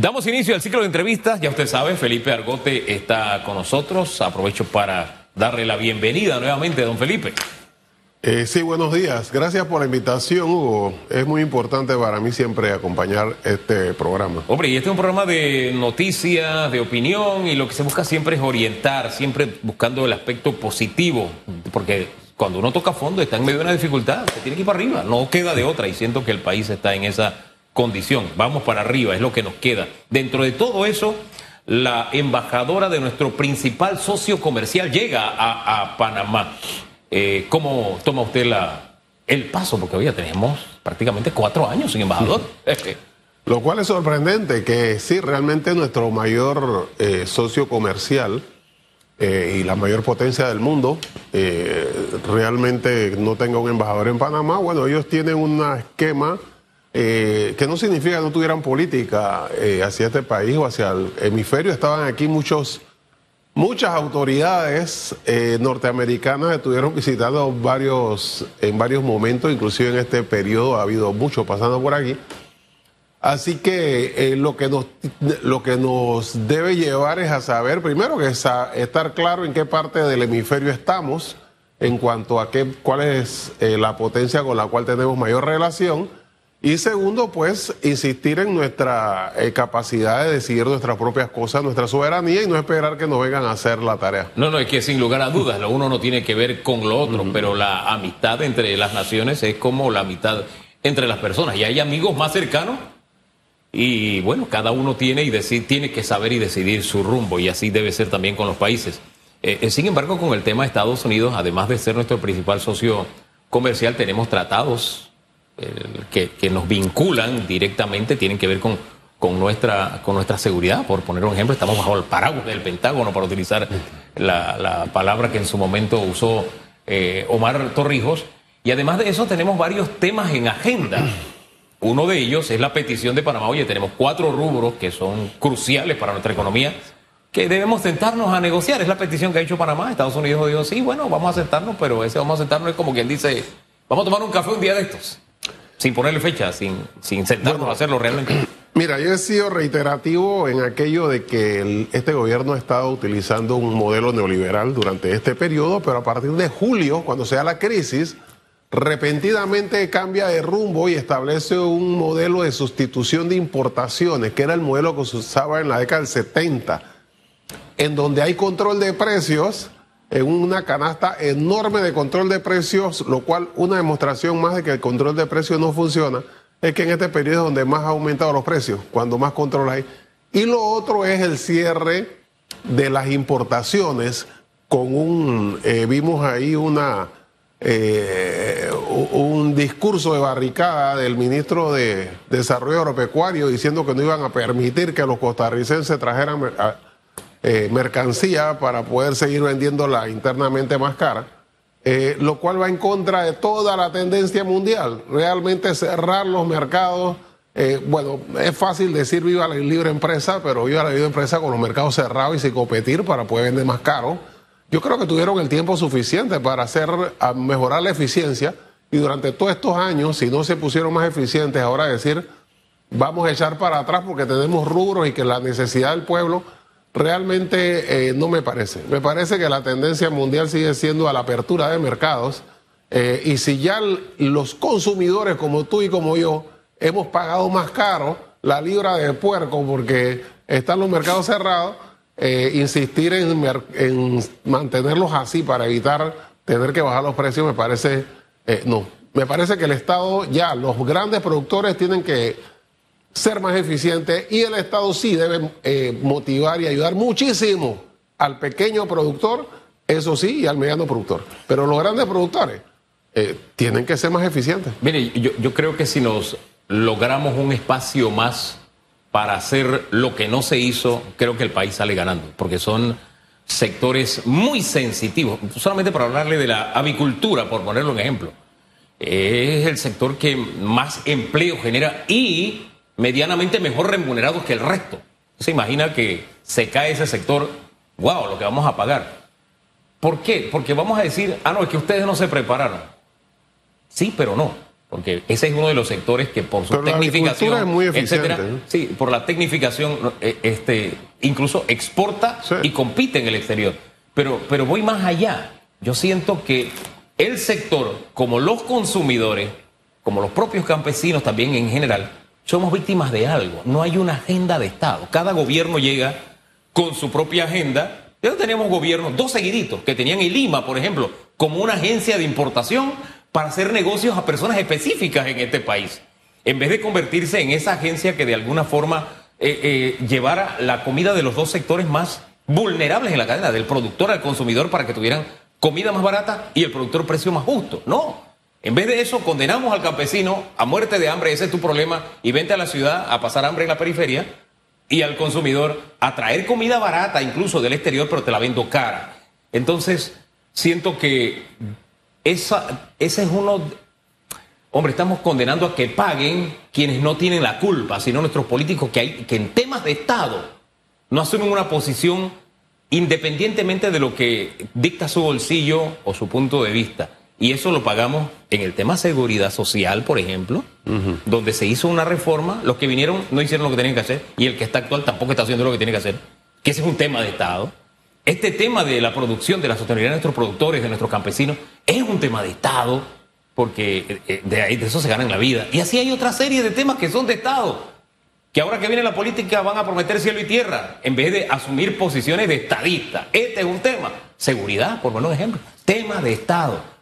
Damos inicio al ciclo de entrevistas. Ya usted sabe, Felipe Argote está con nosotros. Aprovecho para darle la bienvenida nuevamente, don Felipe. Eh, sí, buenos días. Gracias por la invitación, Hugo. Es muy importante para mí siempre acompañar este programa. Hombre, y este es un programa de noticias, de opinión, y lo que se busca siempre es orientar, siempre buscando el aspecto positivo, porque cuando uno toca fondo está en medio de una dificultad, se tiene que ir para arriba, no queda de otra, y siento que el país está en esa condición. Vamos para arriba, es lo que nos queda. Dentro de todo eso, la embajadora de nuestro principal socio comercial llega a, Panamá. Eh, ¿Cómo toma usted la, el paso? Porque hoy ya tenemos prácticamente cuatro años sin embajador. Lo cual es sorprendente que sí, realmente nuestro mayor eh, socio comercial eh, y la mayor potencia del mundo realmente no tenga un embajador en Panamá. Bueno, ellos tienen un esquema que no significa que no tuvieran política hacia este país o hacia el hemisferio. Estaban aquí muchos Muchas autoridades eh, norteamericanas estuvieron visitando varios, en varios momentos, inclusive en este periodo ha habido mucho pasando por aquí. Así que eh, lo, que nos, lo que nos debe llevar es a saber, primero, que es estar claro en qué parte del hemisferio estamos, en cuanto a qué, cuál es eh, la potencia con la cual tenemos mayor relación y segundo, pues, insistir en nuestra eh, capacidad de decidir nuestras propias cosas, nuestra soberanía y no esperar que nos vengan a hacer la tarea. No, no, es que sin lugar a dudas, lo uno no tiene que ver con lo otro, pero la amistad entre las naciones es como la amistad entre las personas. Y hay amigos más cercanos y bueno, cada uno tiene, y tiene que saber y decidir su rumbo y así debe ser también con los países. Eh, eh, sin embargo, con el tema de Estados Unidos, además de ser nuestro principal socio comercial, tenemos tratados que, nos vinculan directamente tienen que ver con, con, nuestra, con nuestra seguridad. Por poner un ejemplo, estamos bajo el paraguas del Pentágono, para utilizar la, palabra que en su momento usó eh, Omar Torrijos. Y además de eso tenemos varios temas en agenda. Uno de ellos es la petición de Panamá. Oye, tenemos cuatro rubros que son cruciales para nuestra economía que debemos sentarnos a negociar. Es la petición que ha hecho Panamá. Estados Unidos dijo, sí, bueno, vamos a sentarnos, pero ese vamos a sentarnos es como quien dice, vamos a tomar un café un día de estos sin ponerle fecha, sin, sin sentarnos a hacerlo realmente? Mira, yo he sido reiterativo en aquello de que este gobierno ha estado utilizando un modelo neoliberal durante este periodo, pero a partir de julio, cuando sea la crisis, repentinamente cambia de rumbo y establece un modelo de sustitución de importaciones, que era el modelo que se usaba en la década del 70, en donde hay control de precios en una canasta enorme de control de precios, lo cual una demostración más de que el control de precios no funciona, es que en este periodo es donde más ha aumentado los precios, cuando más control hay. Y lo otro es el cierre de las importaciones con un, eh, vimos ahí una, eh, un discurso de barricada del ministro de Desarrollo Agropecuario diciendo que no iban a permitir que los costarricenses trajeran eh, mercancía para poder seguir vendiéndola internamente más cara, eh, lo cual va en contra de toda la tendencia mundial. Realmente cerrar los mercados, eh, bueno, es fácil decir viva la libre empresa, pero viva la libre empresa con los mercados cerrados y sin competir para poder vender más caro. Yo creo que tuvieron el tiempo suficiente para hacer, mejorar la eficiencia y durante todos estos años, si no se pusieron más eficientes, ahora decir, vamos a echar para atrás porque tenemos rubros y que la necesidad del pueblo Realmente eh, no me parece. Me parece que la tendencia mundial sigue siendo a la apertura de mercados eh, y si ya los consumidores como tú y como yo hemos pagado más caro la libra de puerco porque están los mercados cerrados, eh, insistir en, en, mantenerlos así para evitar tener que bajar los precios me parece no. Me parece que el Estado ya, los grandes productores tienen que ser más eficiente y el Estado sí debe eh, motivar y ayudar muchísimo al pequeño productor, eso sí, y al mediano productor. Pero los grandes productores eh, tienen que ser más eficientes. Mire, yo, yo creo que si nos logramos un espacio más para hacer lo que no se hizo, creo que el país sale ganando, porque son sectores muy sensitivos. Solamente para hablarle de la avicultura, por ponerlo en ejemplo. Es el sector que más empleo genera y medianamente mejor remunerados que el resto. Se imagina que se cae ese sector, wow, lo que vamos a pagar. ¿Por qué? Porque vamos a decir, ah, no, es que ustedes no se prepararon. Sí, pero no. porque ese es uno de los sectores que por su Pero tecnificación, agricultura es muy eficiente, etcétera, ¿no? sí, por la tecnificación, eh, este, incluso exporta Sí. y compite en el exterior. Pero, pero voy más allá. Yo siento que el sector, como los consumidores, como los propios campesinos también en general, somos víctimas de algo. No hay una agenda de Estado. Cada gobierno llega con su propia agenda. Ya tenemos gobiernos, dos seguiditos, que tenían el Lima, por ejemplo, como una agencia de importación para hacer negocios a personas específicas en este país. En vez de convertirse en esa agencia que de alguna forma eh, eh, llevara la comida de los dos sectores más vulnerables en la cadena, del productor al consumidor, para que tuvieran comida más barata y el productor precio más justo. No. En vez de eso, condenamos al campesino a muerte de hambre, ese es tu problema, y vente a la ciudad a pasar hambre en la periferia, y al consumidor a traer comida barata, incluso del exterior, pero te la vendo cara. Entonces, siento que esa, ese es uno. Hombre, estamos condenando a que paguen quienes no tienen la culpa, sino nuestros políticos que, que en temas de Estado no asumen una posición independientemente de lo que dicta su bolsillo o su punto de vista. Y eso lo pagamos en el tema seguridad social, por ejemplo, donde se hizo una reforma, los que vinieron no hicieron lo que tenían que hacer y el que está actual tampoco está haciendo lo que tiene que hacer, que ese es un tema de Estado. Este tema de la producción, de la sostenibilidad de nuestros productores, de nuestros campesinos, es un tema de Estado, porque eh, de ahí de eso se gana en la vida. Y así hay otra serie de temas que son de Estado, que ahora que viene la política van a prometer cielo y tierra, en vez de asumir posiciones de estadista. Este es un tema. Seguridad, por poner un ejemplo. Tema de Estado.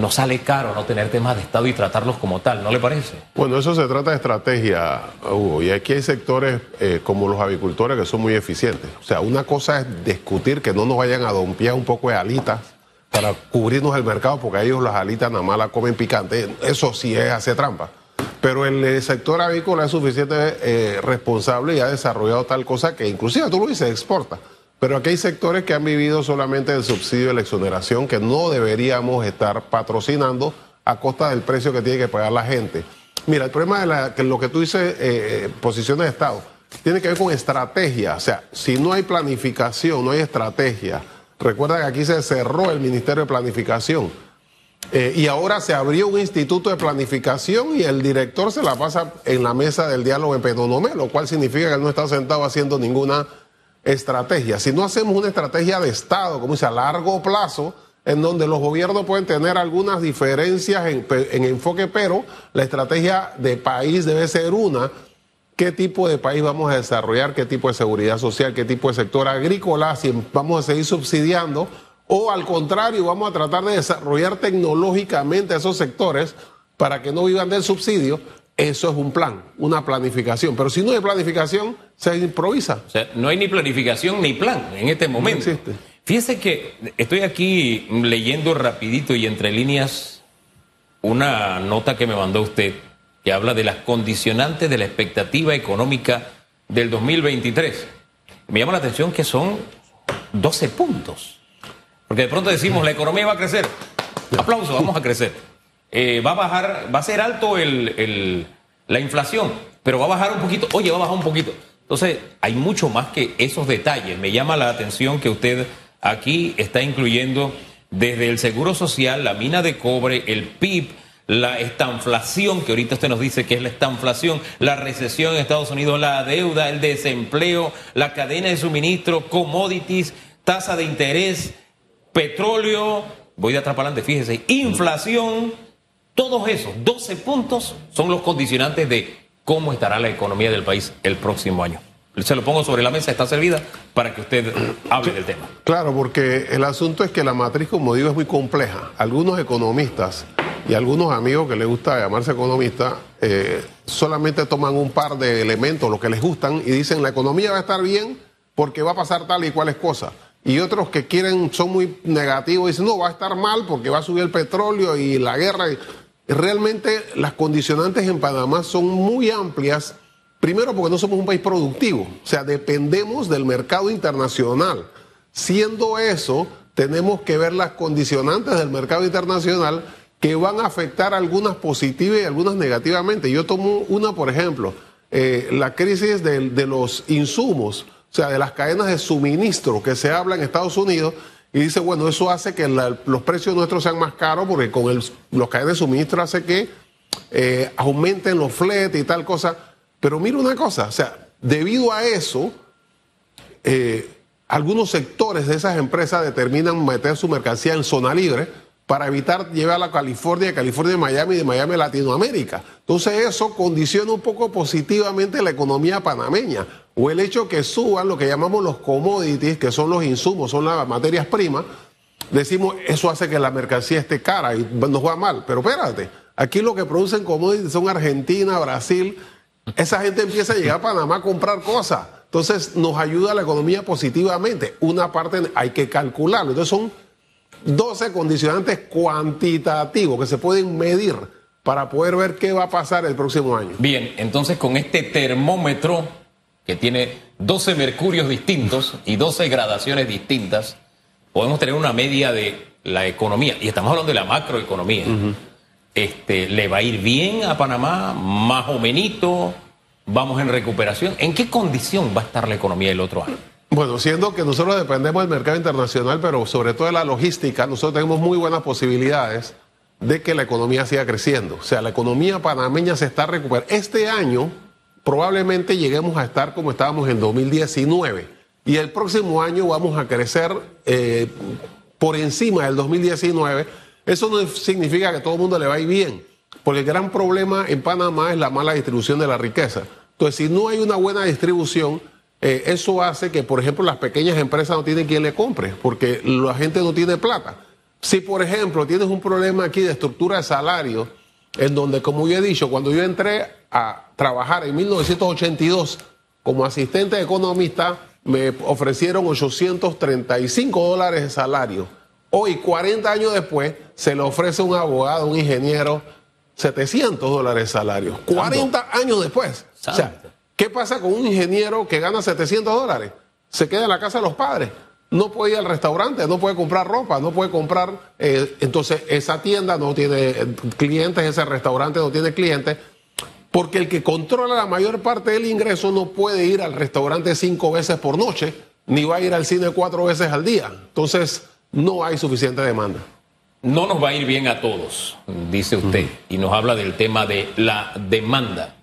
Nos sale caro no tener temas de Estado y tratarlos como tal, ¿no le parece? Bueno, eso se trata de estrategia, Hugo, y aquí hay sectores eh, como los avicultores que son muy eficientes. O sea, una cosa es discutir que no nos vayan a dompear un poco de alitas para cubrirnos el mercado, porque ellos las alitas nada más la comen picante. Eso sí es hacer trampa. Pero el, sector avícola es suficiente eh, responsable y ha desarrollado tal cosa que inclusive tú lo dices, exporta. Pero aquí hay sectores que han vivido solamente del subsidio de la exoneración que no deberíamos estar patrocinando a costa del precio que tiene que pagar la gente. Mira, el problema de la, que lo que tú dices, eh, posiciones de Estado, tiene que ver con estrategia. O sea, si no hay planificación, no hay estrategia. Recuerda que aquí se cerró el Ministerio de Planificación. Eh, y ahora se abrió un instituto de planificación y el director se la pasa en la mesa del diálogo en Penonomé, lo cual significa que él no está sentado haciendo ninguna estrategia. Si no hacemos una estrategia de Estado, como dice, a largo plazo, en donde los gobiernos pueden tener algunas diferencias en, en enfoque, pero la estrategia de país debe ser una. ¿Qué tipo de país vamos a desarrollar? ¿Qué tipo de seguridad social? ¿Qué tipo de sector agrícola? Si vamos a seguir subsidiando o al contrario, vamos a tratar de desarrollar tecnológicamente esos sectores para que no vivan del subsidio. Eso es un plan, una planificación. Pero si no hay planificación, se improvisa. O sea, no hay ni planificación ni plan en este momento. No existe. Fíjese que estoy aquí leyendo rapidito y entre líneas una nota que me mandó usted que habla de las condicionantes de la expectativa económica del 2023. Me llama la atención que son 12 puntos. Porque de pronto decimos, la economía va a crecer. Aplauso, vamos a crecer. Eh, va a bajar, va a ser alto el, la inflación, pero va a bajar un poquito. Oye, va a bajar un poquito. Entonces, hay mucho más que esos detalles. Me llama la atención que usted aquí está incluyendo desde el seguro social, la mina de cobre, el PIB, la estanflación, que ahorita usted nos dice que es la estanflación, la recesión en Estados Unidos, la deuda, el desempleo, la cadena de suministro, commodities, tasa de interés, petróleo, voy de atrás para adelante, fíjese, inflación, todos esos 12 puntos son los condicionantes de cómo estará la economía del país el próximo año. Se lo pongo sobre la mesa, está servida para que usted hable del tema. Claro, porque el asunto es que la matriz, como digo, es muy compleja. Algunos economistas y algunos amigos que les gusta llamarse economistas eh, solamente toman un par de elementos, lo que les gustan, y dicen la economía va a estar bien porque va a pasar tal y cuales cosas. Y otros que quieren, son muy negativos, dicen no, va a estar mal porque va a subir el petróleo y la guerra. Y realmente las condicionantes en Panamá son muy amplias. Primero porque no somos un país productivo, o sea, dependemos del mercado internacional. Siendo eso, tenemos que ver las condicionantes del mercado internacional que van a afectar algunas positivas y algunas negativamente. Yo tomo una, por ejemplo, eh, la crisis de, los insumos, o sea, de las cadenas de suministro que se habla en Estados Unidos, y dice, bueno, eso hace que los precios nuestros sean más caros porque con los cadenas de suministro hace que eh, aumenten los fletes y tal cosa. Pero mira una cosa, o sea, debido a eso, eh, algunos sectores de esas empresas determinan meter su mercancía en zona libre para evitar llevarla a California, de California a Miami de Miami a Latinoamérica. Entonces eso condiciona un poco positivamente la economía panameña. O el hecho que suban lo que llamamos los commodities, que son los insumos, son las materias primas, decimos eso hace que la mercancía esté cara y nos va mal. Pero espérate, aquí lo que producen commodities son Argentina, Brasil. Esa gente empieza a llegar a Panamá a comprar cosas. Entonces nos ayuda la economía positivamente. Una parte hay que calcularlo. Entonces son 12 condicionantes cuantitativos que se pueden medir para poder ver qué va a pasar el próximo año. Bien, entonces con este termómetro que tiene 12 mercurios distintos y 12 gradaciones distintas, podemos tener una media de la economía, y estamos hablando de la macroeconomía. este, ¿Le va a ir bien a Panamá? ¿Más o menos? ¿Vamos en recuperación? ¿En qué condición va a estar la economía el otro año? Bueno, siendo que nosotros dependemos del mercado internacional, pero sobre todo de la logística, nosotros tenemos muy buenas posibilidades de que la economía siga creciendo. O sea, la economía panameña se está recuperando. Este año probablemente lleguemos a estar como estábamos en 2019 y el próximo año vamos a crecer eh, por encima del 2019. Eso no significa que todo el mundo le va a ir bien, porque el gran problema en Panamá es la mala distribución de la riqueza. Entonces, si no hay una buena distribución, eh, eso hace que, por ejemplo, las pequeñas empresas no tienen quien le compre, porque la gente no tiene plata. Si, por ejemplo, tienes un problema aquí de estructura de salario, en donde, como yo he dicho, cuando yo entré a trabajar en 1982 como asistente economista, me ofrecieron 835 dólares de salario. Hoy, 40 años después, se le ofrece a un abogado, un ingeniero, 700 dólares de salario. 40 años después. O sea, ¿Qué pasa con un ingeniero que gana 700 dólares? Se queda en la casa de los padres. No puede ir al restaurante, no puede comprar ropa, no puede comprar. Eh, entonces, esa tienda no tiene eh, clientes, ese restaurante no tiene clientes. Porque el que controla la mayor parte del ingreso no puede ir al restaurante cinco veces por noche, ni va a ir al cine cuatro veces al día. Entonces, no hay suficiente demanda. No nos va a ir bien a todos, dice usted, y nos habla del tema de la demanda.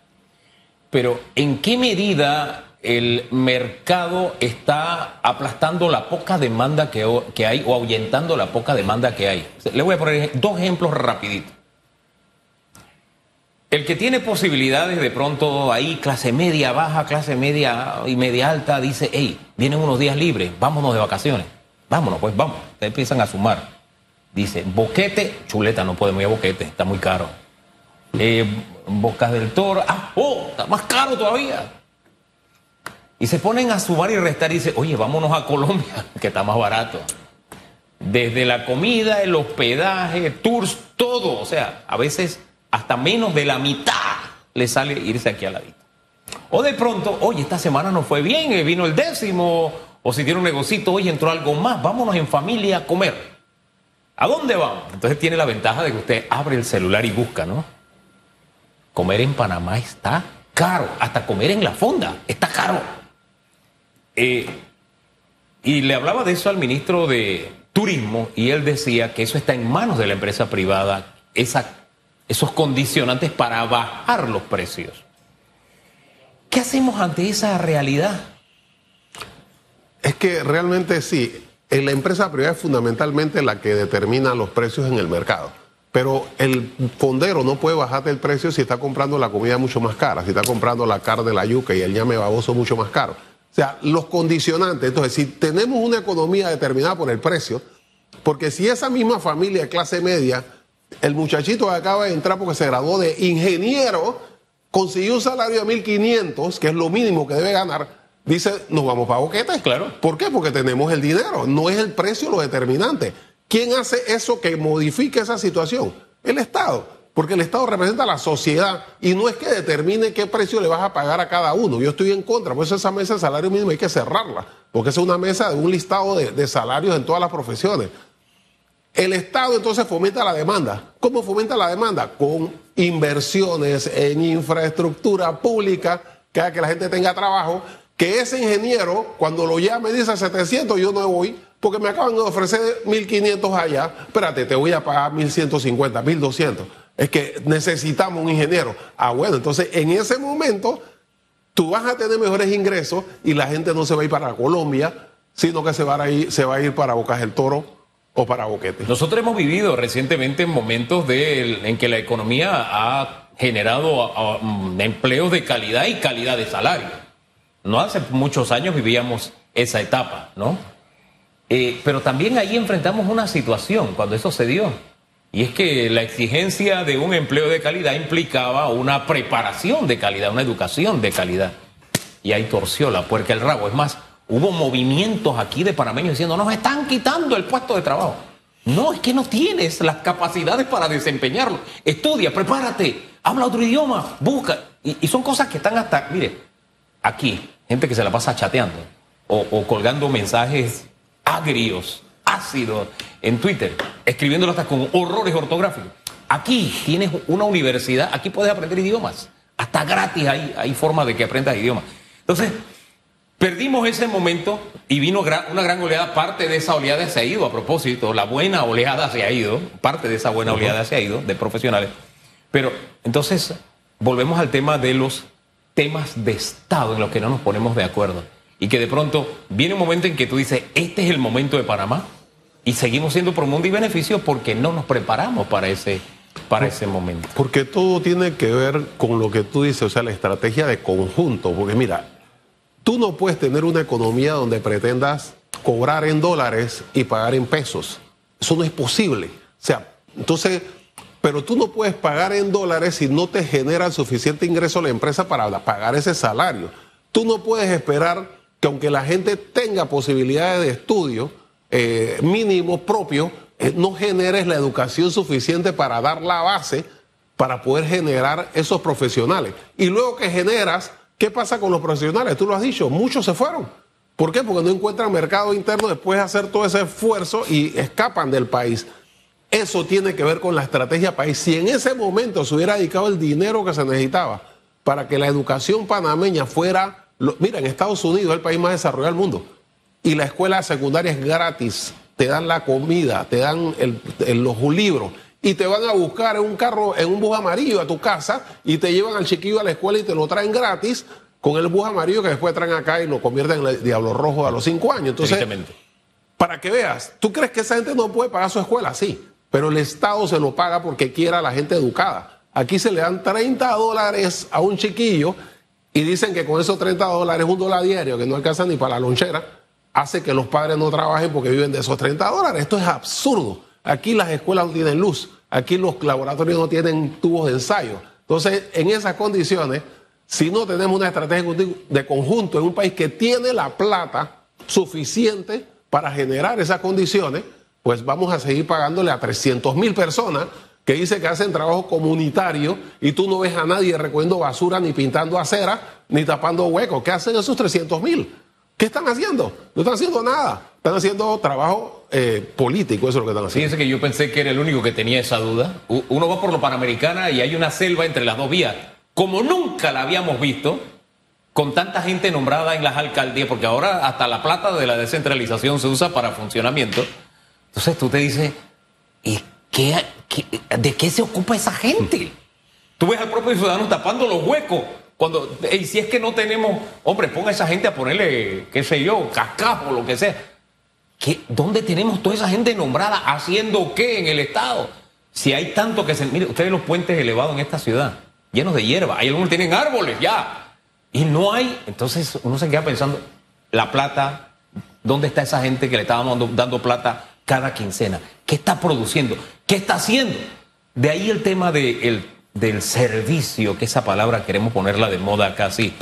Pero ¿en qué medida el mercado está aplastando la poca demanda que, hay o ahuyentando la poca demanda que hay? Le voy a poner dos ejemplos rapiditos. El que tiene posibilidades de pronto ahí, clase media, baja, clase media y media alta, dice, hey, vienen unos días libres, vámonos de vacaciones. Vámonos, pues vamos. Ustedes empiezan a sumar. Dice, boquete, chuleta, no podemos ir a boquete, está muy caro. Eh, Bocas del Toro, ah, oh, está más caro todavía. Y se ponen a sumar y restar y dicen, oye, vámonos a Colombia, que está más barato. Desde la comida, el hospedaje, tours, todo. O sea, a veces hasta menos de la mitad le sale irse aquí a la vida. O de pronto, oye, esta semana no fue bien, eh, vino el décimo, o si tiene un negocito, oye, entró algo más, vámonos en familia a comer. ¿A dónde vamos? Entonces tiene la ventaja de que usted abre el celular y busca, ¿no? Comer en Panamá está caro, hasta comer en la fonda está caro. Eh, y le hablaba de eso al ministro de Turismo y él decía que eso está en manos de la empresa privada, esos condicionantes para bajar los precios. ¿Qué hacemos ante esa realidad? Es que realmente sí, la empresa privada es fundamentalmente la que determina los precios en el mercado. Pero el fondero no puede bajarte el precio si está comprando la comida mucho más cara, si está comprando la carne, la yuca y el ñame baboso mucho más caro. O sea, los condicionantes. Entonces, si tenemos una economía determinada por el precio, porque si esa misma familia de clase media, el muchachito que acaba de entrar porque se graduó de ingeniero, consiguió un salario de 1.500, que es lo mínimo que debe ganar, dice, nos vamos para boquetes. Claro. ¿Por qué? Porque tenemos el dinero, no es el precio lo determinante. ¿Quién hace eso que modifique esa situación? El Estado, porque el Estado representa a la sociedad y no es que determine qué precio le vas a pagar a cada uno. Yo estoy en contra, por eso esa mesa de salario mínimo hay que cerrarla, porque es una mesa de un listado de, salarios en todas las profesiones. El Estado entonces fomenta la demanda. ¿Cómo fomenta la demanda? Con inversiones en infraestructura pública que haga que la gente tenga trabajo, que ese ingeniero, cuando lo llame, dice 700, yo no voy, porque me acaban de ofrecer 1.500 allá, espérate, te voy a pagar 1.150, 1.200. Es que necesitamos un ingeniero. Ah, bueno, entonces en ese momento tú vas a tener mejores ingresos y la gente no se va a ir para Colombia, sino que se va a ir, se va a ir para Bocas del Toro o para Boquete. Nosotros hemos vivido recientemente momentos de, en que la economía ha generado mm, empleos de calidad y calidad de salario. No hace muchos años vivíamos esa etapa, ¿no? Eh, pero también ahí enfrentamos una situación cuando eso se dio. Y es que la exigencia de un empleo de calidad implicaba una preparación de calidad, una educación de calidad. Y ahí torció la puerca el rabo. Es más, hubo movimientos aquí de panameños diciendo, nos están quitando el puesto de trabajo. No, es que no tienes las capacidades para desempeñarlo. Estudia, prepárate, habla otro idioma, busca. Y, son cosas que están hasta, mire, aquí, gente que se la pasa chateando o colgando mensajes agrios, ácidos en Twitter, escribiéndolo hasta con horrores ortográficos. Aquí tienes una universidad, aquí puedes aprender idiomas. Hasta gratis hay, hay forma de que aprendas idiomas. Entonces, perdimos ese momento y vino una gran oleada. Parte de esa oleada se ha ido a propósito. La buena oleada se ha ido. Parte de esa buena oleada se ha ido de profesionales. Pero entonces, volvemos al tema de los temas de Estado en los que no nos ponemos de acuerdo y que de pronto viene un momento en que tú dices, este es el momento de Panamá y seguimos siendo por mundo y beneficio porque no nos preparamos para ese, para ese momento. Porque todo tiene que ver con lo que tú dices, o sea, la estrategia de conjunto, porque mira, tú no puedes tener una economía donde pretendas cobrar en dólares y pagar en pesos. Eso no es posible. O sea, entonces, pero tú no puedes pagar en dólares si no te genera el suficiente ingreso a la empresa para pagar ese salario. Tú no puedes esperar que aunque la gente tenga posibilidades de estudio eh, mínimo propio, eh, no generes la educación suficiente para dar la base para poder generar esos profesionales. Y luego que generas, ¿qué pasa con los profesionales? Tú lo has dicho, muchos se fueron. ¿Por qué? Porque no encuentran mercado interno después de hacer todo ese esfuerzo y escapan del país. Eso tiene que ver con la estrategia país. Si en ese momento se hubiera dedicado el dinero que se necesitaba para que la educación panameña fuera mira, en Estados Unidos es el país más desarrollado del mundo. Y la escuela secundaria es gratis. Te dan la comida, te dan los libros. Y te van a buscar en un carro, en un bus amarillo a tu casa y te llevan al chiquillo a la escuela y te lo traen gratis con el bus amarillo que después traen acá y lo convierten en el diablo rojo a los cinco años. Entonces, para que veas, ¿tú crees que esa gente no puede pagar su escuela? Sí, pero el Estado se lo paga porque quiera a la gente educada. Aquí se le dan 30 dólares a un chiquillo y dicen que con esos 30 dólares, un dólar diario, que no alcanza ni para la lonchera, hace que los padres no trabajen porque viven de esos 30 dólares. Esto es absurdo. Aquí las escuelas no tienen luz, aquí los laboratorios no tienen tubos de ensayo. Entonces, en esas condiciones, si no tenemos una estrategia de conjunto en un país que tiene la plata suficiente para generar esas condiciones, pues vamos a seguir pagándole a 300 mil personas que dice que hacen trabajo comunitario y tú no ves a nadie recogiendo basura, ni pintando acera, ni tapando huecos. ¿Qué hacen esos 300 mil? ¿Qué están haciendo? No están haciendo nada. Están haciendo trabajo eh, político, eso es lo que están haciendo. Fíjense que yo pensé que era el único que tenía esa duda. Uno va por lo Panamericana y hay una selva entre las dos vías, como nunca la habíamos visto, con tanta gente nombrada en las alcaldías, porque ahora hasta la plata de la descentralización se usa para funcionamiento. Entonces tú te dices, ¿y de qué se ocupa esa gente? Tú ves al propio ciudadano tapando los huecos. Cuando, y si es que no tenemos, hombre, ponga a esa gente a ponerle, qué sé yo, cascajo, lo que sea. ¿Qué, ¿Dónde tenemos toda esa gente nombrada haciendo qué en el Estado? Si hay tanto que se. Mire, ustedes los puentes elevados en esta ciudad, llenos de hierba. Hay algunos tienen árboles ya. Y no hay. Entonces uno se queda pensando, la plata, ¿dónde está esa gente que le estábamos dando plata cada quincena? ¿Qué está produciendo? ¿Qué está haciendo? De ahí el tema del servicio, que esa palabra queremos ponerla de moda casi.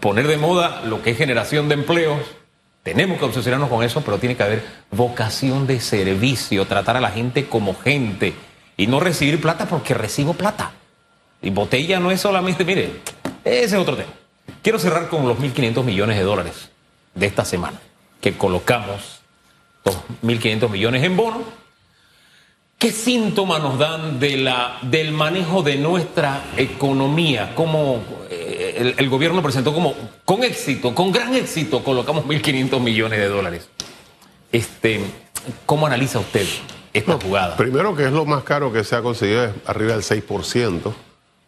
Poner de moda lo que es generación de empleos. Tenemos que obsesionarnos con eso, pero tiene que haber vocación de servicio, tratar a la gente como gente y no recibir plata porque recibo plata. Y botella no es solamente, mire, ese es otro tema. Quiero cerrar con los 1.500 millones de dólares de esta semana, que colocamos 2.500 millones en bono ¿Qué síntomas nos dan de la, del manejo de nuestra economía? Como eh, el, gobierno presentó como con éxito, con gran éxito, colocamos 1.500 millones de dólares. Este, ¿Cómo analiza usted esta jugada? Primero que es lo más caro que se ha conseguido es arriba del 6%.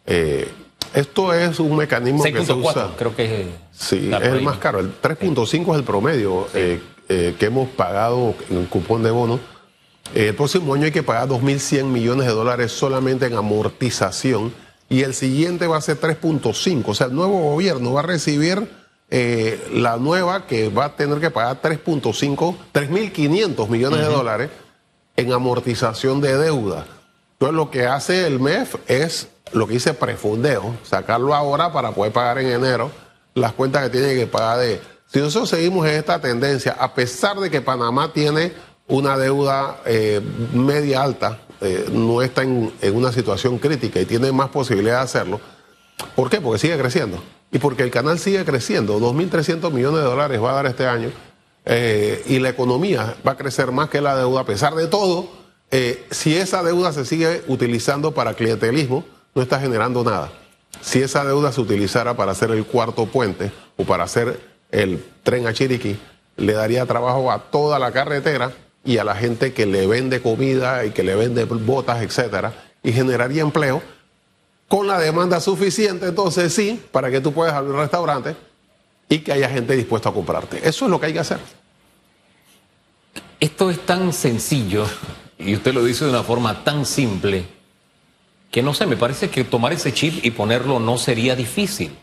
Eh, esto es un mecanismo que se usa. creo que es. Sí, es el más caro. El 3.5 es el promedio eh, eh, que hemos pagado en cupón de bono. el próximo año hay que pagar 2.100 millones de dólares solamente en amortización y el siguiente va a ser 3.5. O sea, el nuevo gobierno va a recibir la nueva que va a tener que pagar 3.5, 3.500 millones de dólares en amortización de deuda. Entonces lo que hace el MEF es lo que dice prefundeo, sacarlo ahora para poder pagar en enero las cuentas que tiene que pagar de... Si nosotros seguimos en esta tendencia, a pesar de que Panamá tiene una deuda eh, media alta, eh, no está en, una situación crítica y tiene más posibilidad de hacerlo, ¿por qué? Porque sigue creciendo. Y porque el canal sigue creciendo, 2.300 millones de dólares va a dar este año, eh, y la economía va a crecer más que la deuda, a pesar de todo, si esa deuda se sigue utilizando para clientelismo, no está generando nada. Si esa deuda se utilizara para hacer el cuarto puente o para hacer el tren a Chiriquí, le daría trabajo a toda la carretera y a la gente que le vende comida y que le vende botas, etcétera, y generaría empleo con la demanda suficiente, entonces sí, para que tú puedas abrir un restaurante y que haya gente dispuesta a comprarte. Eso es lo que hay que hacer. Esto es tan sencillo y usted lo dice de una forma tan simple que no sé, me parece que tomar ese chip y ponerlo no sería difícil.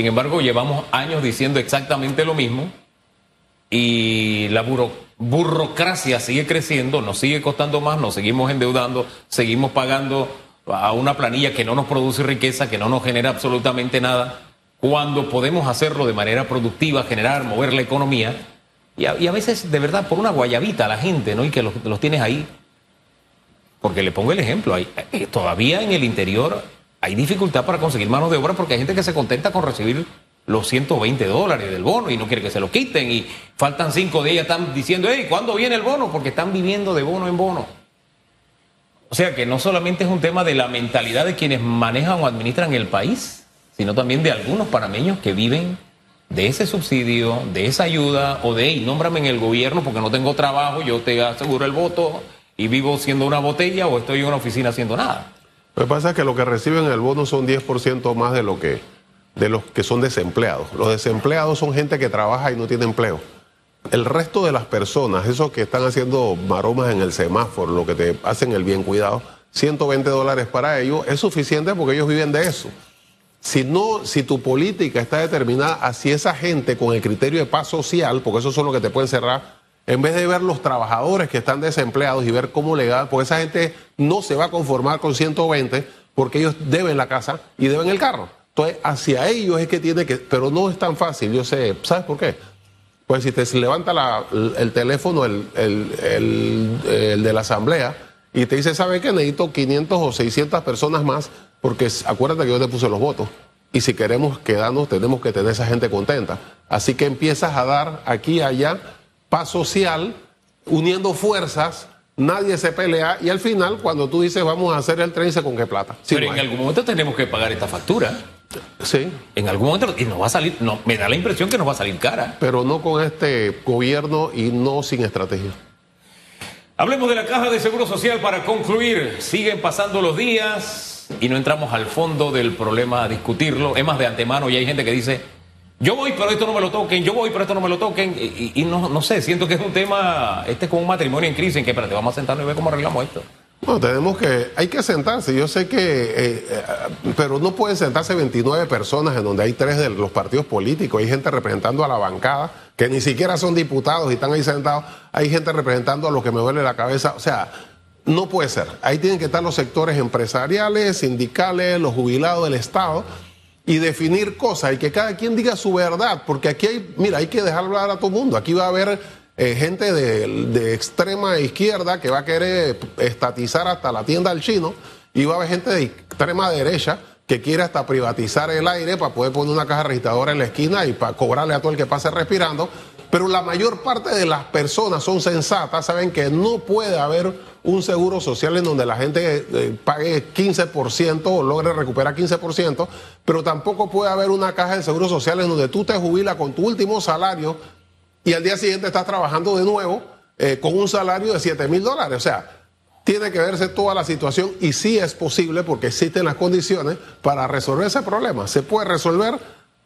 Sin embargo, llevamos años diciendo exactamente lo mismo y la burocracia sigue creciendo, nos sigue costando más, nos seguimos endeudando, seguimos pagando a una planilla que no nos produce riqueza, que no nos genera absolutamente nada, cuando podemos hacerlo de manera productiva, generar, mover la economía. Y a, veces, de verdad, por una guayabita a la gente, ¿no? Y que los tienes ahí porque le pongo el ejemplo, hay, eh, todavía en el interior hay dificultad para conseguir manos de obra porque hay gente que se contenta con recibir los 120 dólares del bono y no quiere que se lo quiten y faltan cinco días, están diciendo, hey, ¿cuándo viene el bono? Porque están viviendo de bono en bono. O sea que no solamente es un tema de la mentalidad de quienes manejan o administran el país, sino también de algunos panameños que viven de ese subsidio, de esa ayuda o de, hey, nómbrame en el gobierno porque no tengo trabajo, yo te aseguro el voto y vivo siendo una botella o estoy en una oficina haciendo nada. Lo que pasa es que lo que reciben el bono son 10% más de lo que de los que son desempleados. Los desempleados son gente que trabaja y no tiene empleo. El resto de las personas, esos que están haciendo maromas en el semáforo, lo que te hacen el bien cuidado, 120 dólares para ellos es suficiente porque ellos viven de eso. Si no, si tu política está determinada hacia esa gente con el criterio de paz social, porque eso son los que te pueden cerrar en vez de ver los trabajadores que están desempleados y ver cómo legal, porque esa gente no se va a conformar con 120 porque ellos deben la casa y deben el carro. Entonces, hacia ellos es que tiene que, pero no es tan fácil, yo sé, ¿sabes por qué? Pues si te levanta el, teléfono el, de la asamblea y te dice, ¿sabe qué? Necesito 500 o 600 personas más porque acuérdate que yo te puse los votos. Y si queremos quedarnos, tenemos que tener esa gente contenta. Así que empiezas a dar aquí allá paz social, uniendo fuerzas, nadie se pelea y al final cuando tú dices vamos a hacer el tren, dice con qué plata. Pero en algún momento tenemos que pagar esta factura. Sí. En algún momento y nos va a salir, no, me da la impresión que nos va a salir cara. Pero no con este gobierno y no sin estrategia. Hablemos de la caja de seguro social para concluir. Siguen pasando los días y no entramos al fondo del problema a discutirlo. Es más de antemano y hay gente que dice yo voy, pero esto no me lo toquen, yo voy, pero esto no me lo toquen. Y, no, no sé, siento que es un tema, este es como un matrimonio en crisis en que, espérate, vamos a sentarnos y ver cómo arreglamos esto. No, tenemos que, hay que sentarse. Yo sé que, eh, eh, pero no pueden sentarse 29 personas en donde hay tres de los partidos políticos. Hay gente representando a la bancada que ni siquiera son diputados y están ahí sentados. Hay gente representando a los que me duele la cabeza. O sea, no puede ser. Ahí tienen que estar los sectores empresariales, sindicales, los jubilados del Estado y definir cosas y que cada quien diga su verdad, porque aquí hay, mira, hay que dejar hablar a todo mundo. Aquí va a haber eh, gente de, extrema izquierda que va a querer estatizar hasta la tienda del chino y va a haber gente de extrema derecha que quiere hasta privatizar el aire para poder poner una caja registradora en la esquina y para cobrarle a todo el que pase respirando. Pero la mayor parte de las personas son sensatas, saben que no puede haber un seguro social en donde la gente eh, pague 15% o logre recuperar 15%, pero tampoco puede haber una caja de seguro social en donde tú te jubilas con tu último salario y al día siguiente estás trabajando de nuevo eh, con un salario de 7 mil dólares. O sea, tiene que verse toda la situación y sí es posible porque existen las condiciones para resolver ese problema. Se puede resolver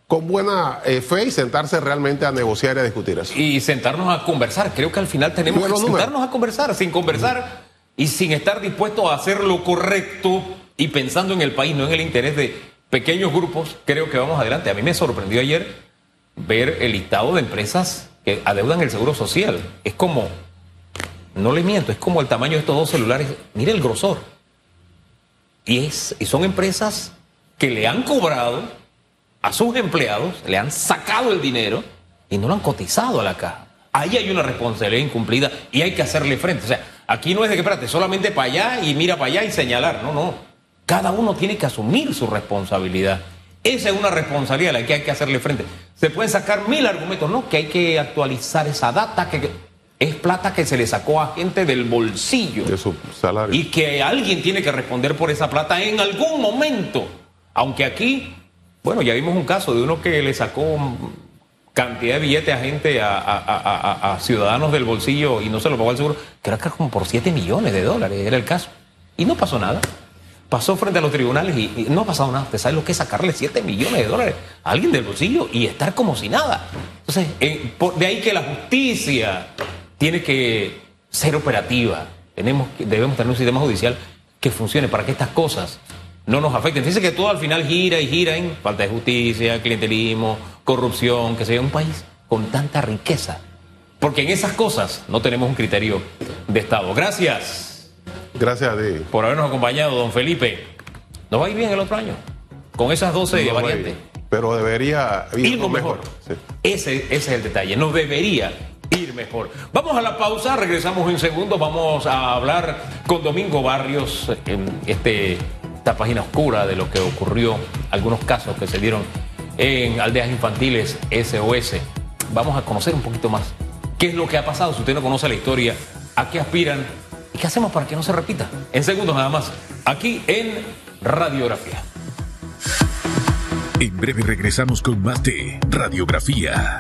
con buena eh, fe y sentarse realmente a negociar y a discutir eso. Y sentarnos a conversar. Creo que al final tenemos que sentarnos a conversar. Sin conversar y sin estar dispuestos a hacer lo correcto y pensando en el país, no en el interés de pequeños grupos, creo que vamos adelante. A mí me sorprendió ayer ver el listado de empresas que adeudan el seguro social. Es como no le miento, es como el tamaño de estos dos celulares. Mire el grosor. Y, es, y son empresas que le han cobrado a sus empleados, le han sacado el dinero y no lo han cotizado a la caja. Ahí hay una responsabilidad incumplida y hay que hacerle frente. O sea, aquí no es de que, espérate, solamente para allá y mira para allá y señalar. No, no. Cada uno tiene que asumir su responsabilidad. Esa es una responsabilidad a la que hay que hacerle frente. Se pueden sacar mil argumentos, no, que hay que actualizar esa data, que es plata que se le sacó a gente del bolsillo. De su salario. Y que alguien tiene que responder por esa plata en algún momento. Aunque aquí, bueno, ya vimos un caso de uno que le sacó cantidad de billetes a gente, a, ciudadanos del bolsillo y no se lo pagó el seguro, creo que era como por 7 millones de dólares, era el caso. Y no pasó nada. Pasó frente a los tribunales y, no ha pasado nada. Usted sabe lo que es sacarle 7 millones de dólares a alguien del bolsillo y estar como si nada. Entonces, eh, de ahí que la justicia tiene que ser operativa. Tenemos, debemos tener un sistema judicial que funcione para que estas cosas no nos afecten. Dice que todo al final gira y gira en falta de justicia, clientelismo, corrupción, que sea un país con tanta riqueza. Porque en esas cosas no tenemos un criterio de Estado. Gracias. Gracias a ti. Por habernos acompañado, don Felipe. Nos va a ir bien el otro año. Con esas 12 variantes. Pero debería ir, mejor. Ese, ese es el detalle. Nos debería ir mejor. Vamos a la pausa, regresamos en segundo, vamos a hablar con Domingo Barrios en este, esta página oscura de lo que ocurrió, algunos casos que se dieron en aldeas infantiles SOS. Vamos a conocer un poquito más qué es lo que ha pasado, si usted no conoce la historia, a qué aspiran y qué hacemos para que no se repita. En segundos nada más, aquí en Radiografía. En breve regresamos con más de Radiografía.